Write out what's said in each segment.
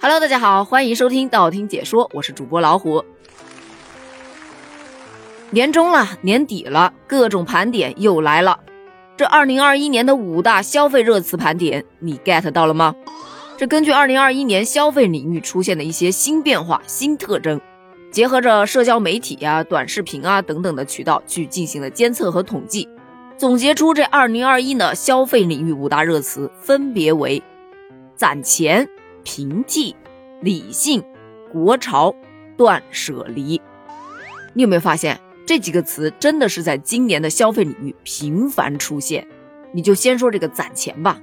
Hello，大家好，欢迎收听道听解说，我是主播老虎。年终了，年底了，各种盘点又来了。这二零二一年的五大消费热词盘点，你 get 到了吗？这根据二零二一年消费领域出现的一些新变化、新特征，结合着社交媒体呀、短视频啊等等的渠道去进行了监测和统计，总结出这二零二一的消费领域五大热词，分别为：攒钱。平替、理性、国潮、断舍离，你有没有发现这几个词真的是在今年的消费领域频繁出现？你就先说这个攒钱吧。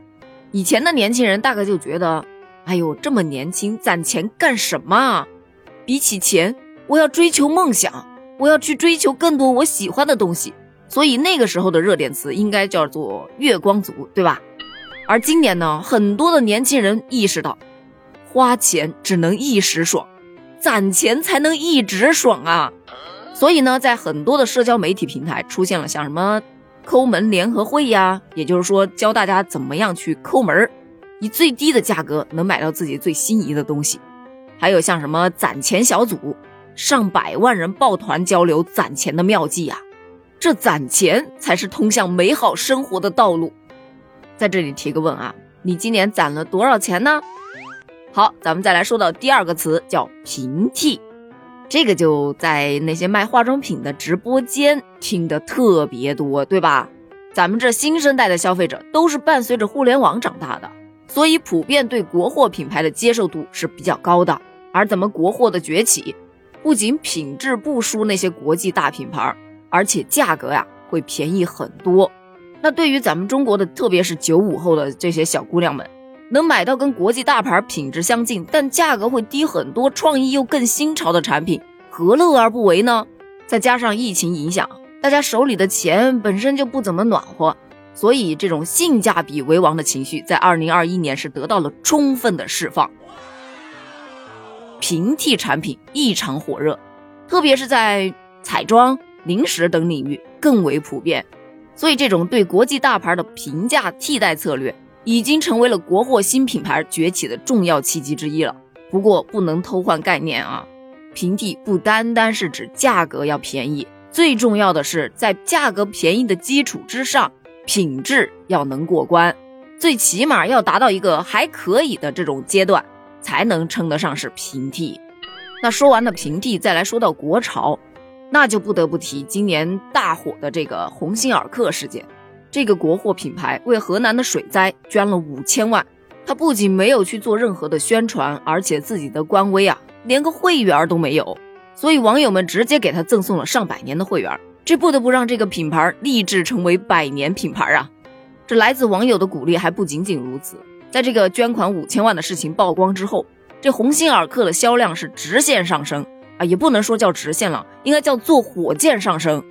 以前的年轻人大概就觉得，哎呦，这么年轻攒钱干什么啊？比起钱，我要追求梦想，我要去追求更多我喜欢的东西。所以那个时候的热点词应该叫做月光族，对吧？而今年呢，很多的年轻人意识到。花钱只能一时爽，攒钱才能一直爽啊！所以呢，在很多的社交媒体平台出现了像什么抠门联合会呀，也就是说教大家怎么样去抠门儿，以最低的价格能买到自己最心仪的东西。还有像什么攒钱小组，上百万人抱团交流攒钱的妙计呀！这攒钱才是通向美好生活的道路。在这里提个问啊，你今年攒了多少钱呢？好，咱们再来说到第二个词，叫平替，这个就在那些卖化妆品的直播间听的特别多，对吧？咱们这新生代的消费者都是伴随着互联网长大的，所以普遍对国货品牌的接受度是比较高的。而咱们国货的崛起，不仅品质不输那些国际大品牌，而且价格呀会便宜很多。那对于咱们中国的，特别是九五后的这些小姑娘们。能买到跟国际大牌品质相近，但价格会低很多、创意又更新潮的产品，何乐而不为呢？再加上疫情影响，大家手里的钱本身就不怎么暖和，所以这种性价比为王的情绪在二零二一年是得到了充分的释放。平替产品异常火热，特别是在彩妆、零食等领域更为普遍，所以这种对国际大牌的平价替代策略。已经成为了国货新品牌崛起的重要契机之一了。不过不能偷换概念啊，平替不单单是指价格要便宜，最重要的是在价格便宜的基础之上，品质要能过关，最起码要达到一个还可以的这种阶段，才能称得上是平替。那说完了平替，再来说到国潮，那就不得不提今年大火的这个鸿星尔克事件。这个国货品牌为河南的水灾捐了五千万，他不仅没有去做任何的宣传，而且自己的官微啊连个会员都没有，所以网友们直接给他赠送了上百年的会员，这不得不让这个品牌立志成为百年品牌啊！这来自网友的鼓励还不仅仅如此，在这个捐款五千万的事情曝光之后，这鸿星尔克的销量是直线上升啊，也不能说叫直线了，应该叫做火箭上升。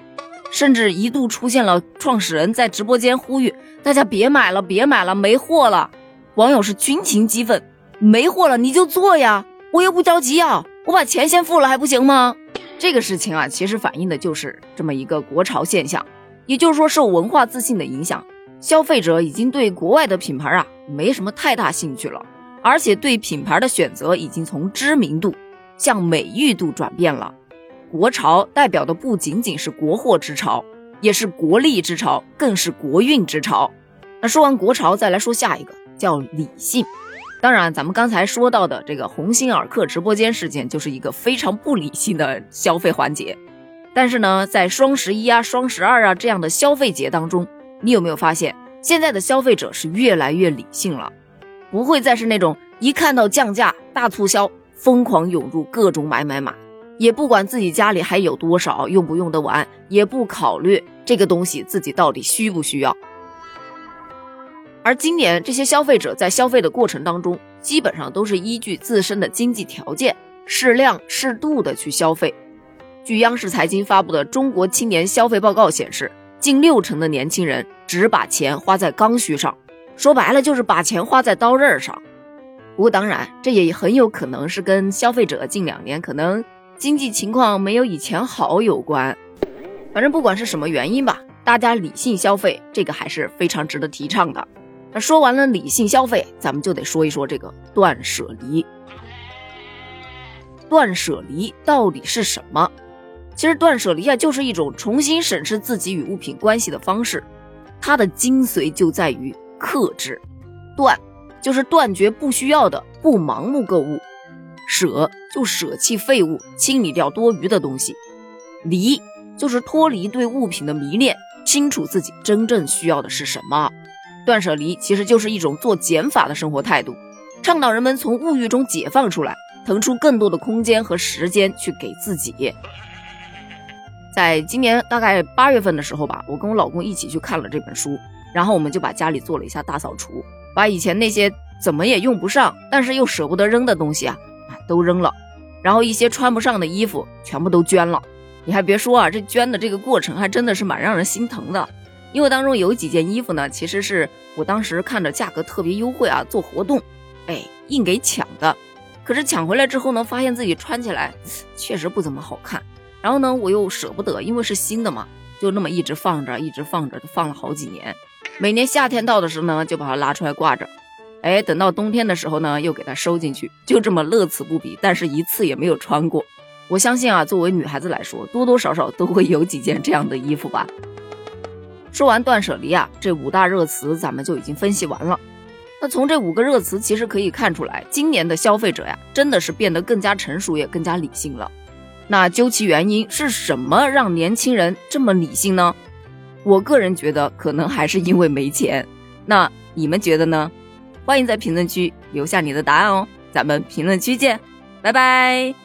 甚至一度出现了创始人在直播间呼吁大家别买了，别买了，没货了。网友是群情激愤，没货了你就做呀，我又不着急啊，我把钱先付了还不行吗？这个事情啊，其实反映的就是这么一个国潮现象，也就是说受文化自信的影响，消费者已经对国外的品牌啊没什么太大兴趣了，而且对品牌的选择已经从知名度向美誉度转变了。国潮代表的不仅仅是国货之潮，也是国力之潮，更是国运之潮。那说完国潮，再来说下一个，叫理性。当然，咱们刚才说到的这个鸿星尔克直播间事件，就是一个非常不理性的消费环节。但是呢，在双十一啊、双十二啊这样的消费节当中，你有没有发现，现在的消费者是越来越理性了，不会再是那种一看到降价、大促销，疯狂涌入各种买买买。也不管自己家里还有多少，用不用得完，也不考虑这个东西自己到底需不需要。而今年这些消费者在消费的过程当中，基本上都是依据自身的经济条件，适量适度的去消费。据央视财经发布的《中国青年消费报告》显示，近六成的年轻人只把钱花在刚需上，说白了就是把钱花在刀刃上。不过当然，这也很有可能是跟消费者近两年可能。经济情况没有以前好有关，反正不管是什么原因吧，大家理性消费，这个还是非常值得提倡的。那说完了理性消费，咱们就得说一说这个断舍离。断舍离到底是什么？其实断舍离啊，就是一种重新审视自己与物品关系的方式。它的精髓就在于克制。断就是断绝不需要的，不盲目购物；舍就舍弃废物，清理掉多余的东西；离就是脱离对物品的迷恋，清楚自己真正需要的是什么。断舍离其实就是一种做减法的生活态度，倡导人们从物欲中解放出来，腾出更多的空间和时间去给自己。在今年大概八月份的时候吧，我跟我老公一起去看了这本书，然后我们就把家里做了一下大扫除，把以前那些怎么也用不上，但是又舍不得扔的东西啊，都扔了，然后一些穿不上的衣服全部都捐了。你还别说啊，这捐的这个过程还真的是蛮让人心疼的，因为当中有几件衣服呢，其实是我当时看着价格特别优惠啊，做活动，哎，硬给抢的，可是抢回来之后呢，发现自己穿起来确实不怎么好看。然后呢，我又舍不得，因为是新的嘛，就那么一直放着，一直放着，放了好几年。每年夏天到的时候呢，就把它拉出来挂着。哎，等到冬天的时候呢，又给它收进去，就这么乐此不疲。但是一次也没有穿过。我相信啊，作为女孩子来说，多多少少都会有几件这样的衣服吧。说完断舍离啊，这五大热词咱们就已经分析完了。那从这五个热词其实可以看出来，今年的消费者呀，真的是变得更加成熟，也更加理性了。那究其原因是什么让年轻人这么理性呢？我个人觉得可能还是因为没钱。那你们觉得呢？欢迎在评论区留下你的答案哦，咱们评论区见，拜拜。